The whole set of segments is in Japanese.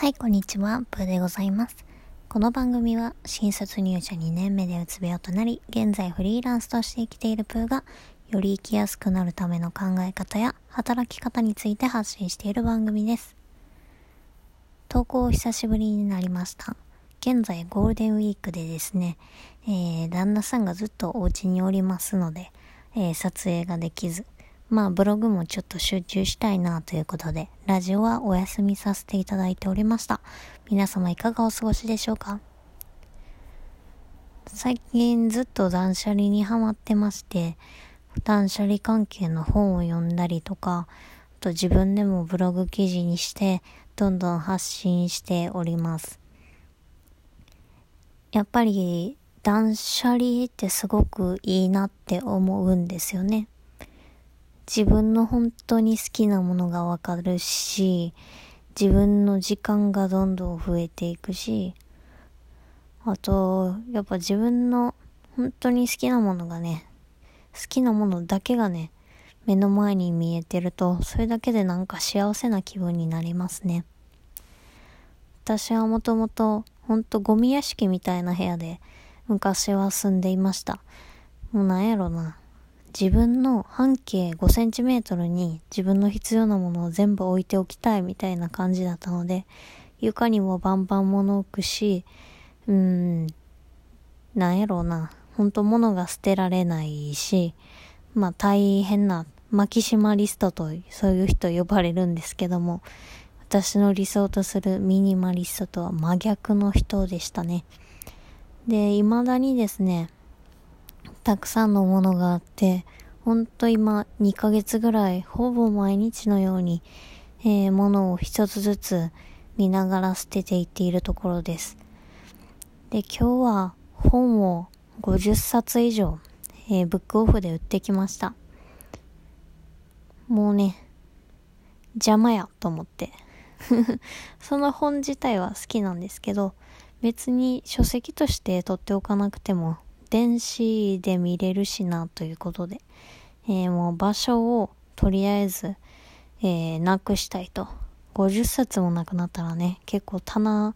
はい、こんにちは。プーでございます。この番組は新卒入社2年目でうつ病となり、現在フリーランスとして生きているプーが、より生きやすくなるための考え方や働き方について発信している番組です。投稿お久しぶりになりました。現在ゴールデンウィークでですね、えー、旦那さんがずっとお家におりますので、えー、撮影ができず、まあブログもちょっと集中したいなということで、ラジオはお休みさせていただいておりました。皆様いかがお過ごしでしょうか？最近ずっと断捨離にハマってまして、断捨離関係の本を読んだりとか、あと自分でもブログ記事にして、どんどん発信しております。やっぱり断捨離ってすごくいいなって思うんですよね。自分の本当に好きなものがわかるし、自分の時間がどんどん増えていくし、あと、やっぱ自分の本当に好きなものがね、好きなものだけがね、目の前に見えてると、それだけでなんか幸せな気分になりますね。私はもともと、ほんとゴミ屋敷みたいな部屋で、昔は住んでいました。もうなんやろな。自分の半径5センチメートルに自分の必要なものを全部置いておきたいみたいな感じだったので、床にもバンバン物置くし、うーん、なんやろうな。ほんと物が捨てられないし、まあ大変なマキシマリストとそういう人呼ばれるんですけども、私の理想とするミニマリストとは真逆の人でしたね。で、未だにですね、たくさんのものがあって、ほんと今2ヶ月ぐらいほぼ毎日のように、えー、物を一つずつ見ながら捨てていっているところです。で、今日は本を50冊以上、えー、ブックオフで売ってきました。もうね、邪魔やと思って その本自体は好きなんですけど、別に書籍として取っておかなくても電子で見れるしなということで、えー、もう場所をとりあえず、えー、なくしたいと。50冊もなくなったらね、結構棚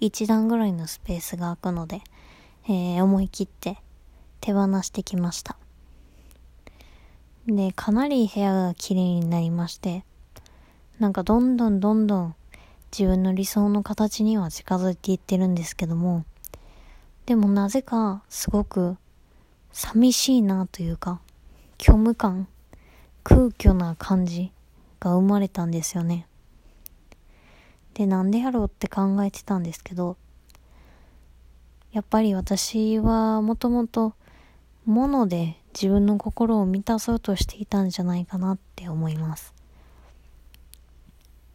1段ぐらいのスペースが空くので、えー、思い切って手放してきました。で、かなり部屋が綺麗になりまして、なんかどんどんどんどん自分の理想の形には近づいていってるんですけども、でもなぜかすごく寂しいなというか、虚無感、空虚な感じが生まれたんですよね。で、なんでやろうって考えてたんですけど、やっぱり私はもともと物で自分の心を満たそうとしていたんじゃないかなって思います。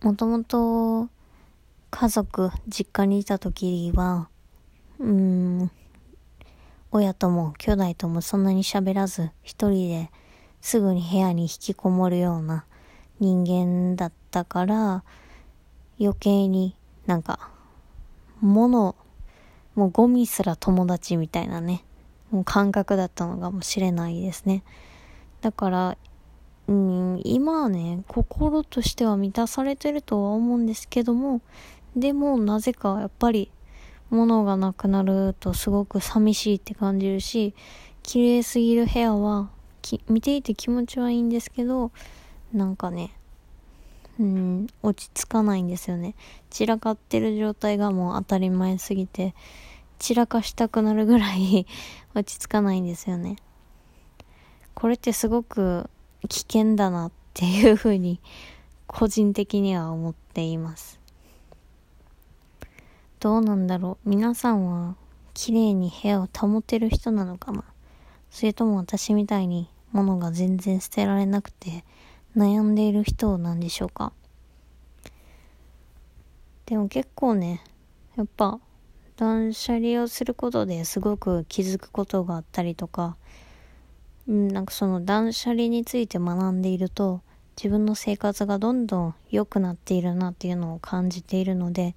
もともと家族、実家にいた時は、うん、親とも兄弟ともそんなに喋らず、一人ですぐに部屋に引きこもるような人間だったから、余計になんか、物、もうゴミすら友達みたいなね、もう感覚だったのかもしれないですね。だから、うん、今はね、心としては満たされてるとは思うんですけども、でもなぜかやっぱり物がなくなるとすごく寂しいって感じるし、綺麗すぎる部屋は見ていて気持ちはいいんですけど、なんかね、うん、落ち着かないんですよね。散らかってる状態がもう当たり前すぎて、散らかしたくなるぐらい 落ち着かないんですよね。これってすごく危険だなっていうふうに個人的には思っています。どうなんだろう。皆さんは綺麗に部屋を保てる人なのかな？それとも私みたいに物が全然捨てられなくて悩んでいる人なんでしょうか？でも結構ね、やっぱ断捨離をすることですごく気づくことがあったりとか、うん、なんかその断捨離について学んでいると自分の生活がどんどん良くなっているなっていうのを感じているので、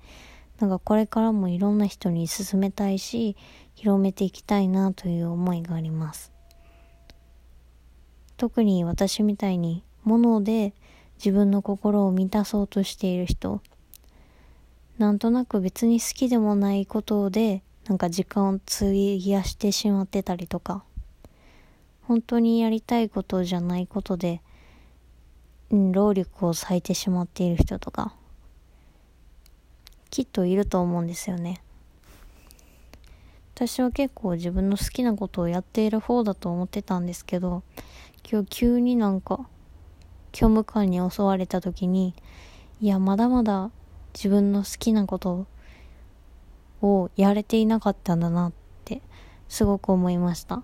なんかこれからもいろんな人に勧めたいし、広めていきたいなという思いがあります。特に私みたいに物で自分の心を満たそうとしている人、なんとなく別に好きでもないことでなんか時間を費やしてしまってたりとか本当にやりたいことじゃないことで、労力を割いてしまっている人とかきっといると思うんですよね。私は結構自分の好きなことをやっている方だと思ってたんですけど今日急になんか虚無感に襲われた時にいやまだまだ自分の好きなことをやれていなかったんだなってすごく思いました。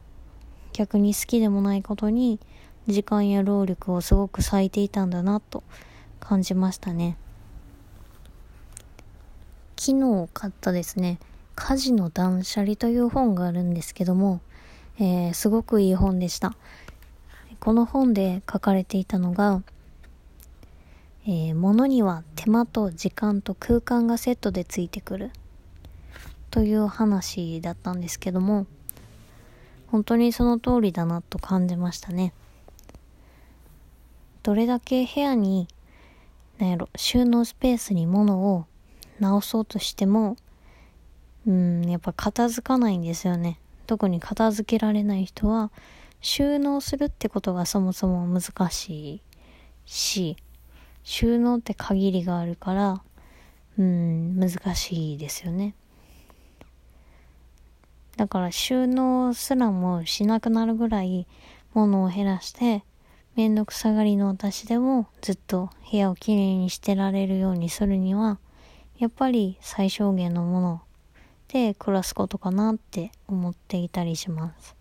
逆に好きでもないことに時間や労力をすごく割いていたんだなと感じましたね。昨日買ったですね家事の断捨離という本があるんですけども、えー、すごくいい本でした。この本で書かれていたのがえー、物には手間と時間と空間がセットでついてくるという話だったんですけども本当にその通りだなと感じましたね。どれだけ部屋になんやろ収納スペースに物を直そうとしてもうんやっぱ片付かないんですよね特に片付けられない人は収納するってことがそもそも難しいし収納って限りがあるから、うん、難しいですよね。だから収納すらもしなくなるぐらい物を減らして、めんどくさがりの私でもずっと部屋をきれいにしてられるようにするには、やっぱり最小限のもので暮らすことかなって思っていたりします。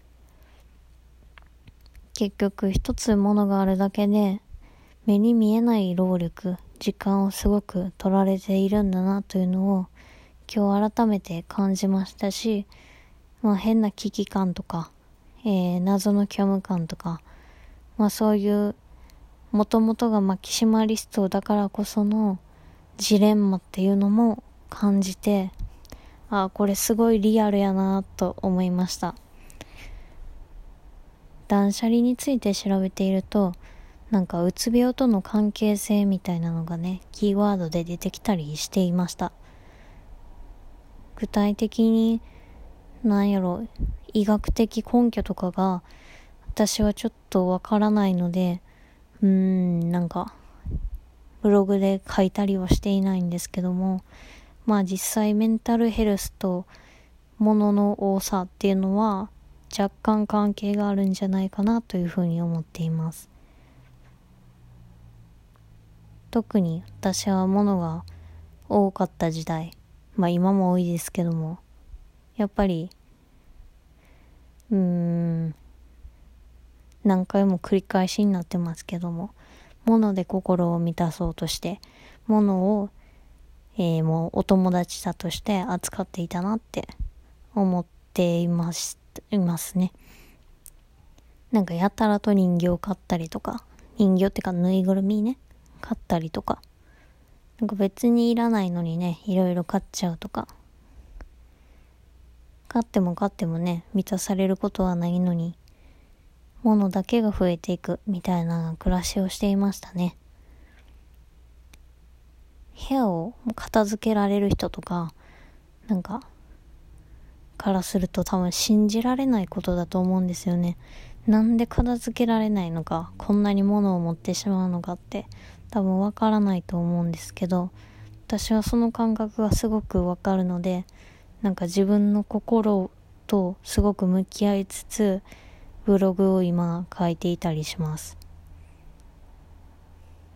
結局一つものがあるだけで目に見えない労力、時間をすごく取られているんだなというのを今日改めて感じましたし、まあ変な危機感とか、えー、謎の虚無感とか、まあそういうもともとがマキシマリストだからこそのジレンマっていうのも感じて、あ、これすごいリアルやなと思いました。断捨離について調べていると、なんかうつ病との関係性みたいなのがね、キーワードで出てきたりしていました。具体的に、なんやろ、医学的根拠とかが、私はちょっとわからないので、うーん、なんか、ブログで書いたりはしていないんですけども、まあ実際メンタルヘルスと物の多さっていうのは若干関係があるんじゃないかなというふうに思っています。特に私は物が多かった時代まあ今も多いですけどもやっぱりうーん何回も繰り返しになってますけども物で心を満たそうとして物を、えー、もうお友達だとして扱っていたなって思っていますいますね。なんかやたらと人形買ったりとか人形ってかぬいぐるみね買ったりとか、なんか別にいらないのにね、いろいろ買っちゃうとか、買っても買ってもね、満たされることはないのに、物だけが増えていくみたいな暮らしをしていましたね。部屋を片付けられる人とか、なんか、からすると多分信じられないことだと思うんですよね。なんで片付けられないのか、こんなに物を持ってしまうのかって多分わからないと思うんですけど私はその感覚がすごくわかるのでなんか自分の心とすごく向き合いつつブログを今書いていたりします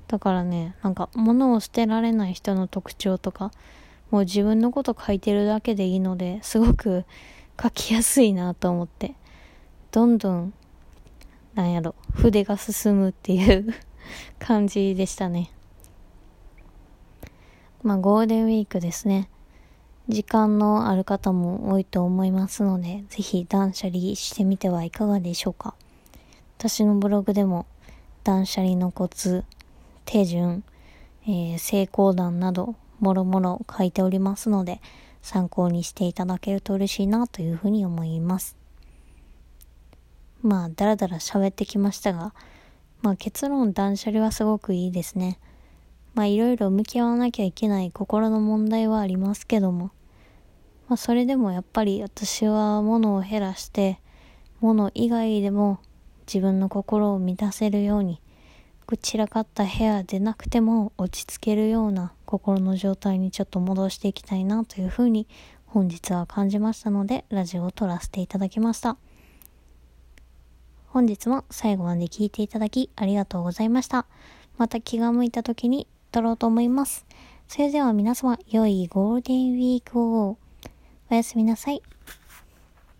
だからねなんか物を捨てられない人の特徴とかもう自分のこと書いてるだけでいいのですごく書きやすいなと思ってどんどんなんやろ筆が進むっていう 感じでしたね。まあゴールデンウィークですね。時間のある方も多いと思いますので、ぜひ断捨離してみてはいかがでしょうか。私のブログでも断捨離のコツ、手順、えー、成功談など、もろもろ書いておりますので、参考にしていただけると嬉しいなというふうに思います。まあ、だらだら喋ってきましたが、まあ結論断捨離はすごくいいですね。まあいろいろ向き合わなきゃいけない心の問題はありますけども、まあそれでもやっぱり私は物を減らして、物以外でも自分の心を満たせるように、こちらかった部屋でなくても落ち着けるような心の状態にちょっと戻していきたいなというふうに本日は感じましたのでラジオを撮らせていただきました。本日も最後まで聞いていただきありがとうございました。また気が向いた時に撮ろうと思います。それでは皆様、良いゴールデンウィークをおやすみなさい。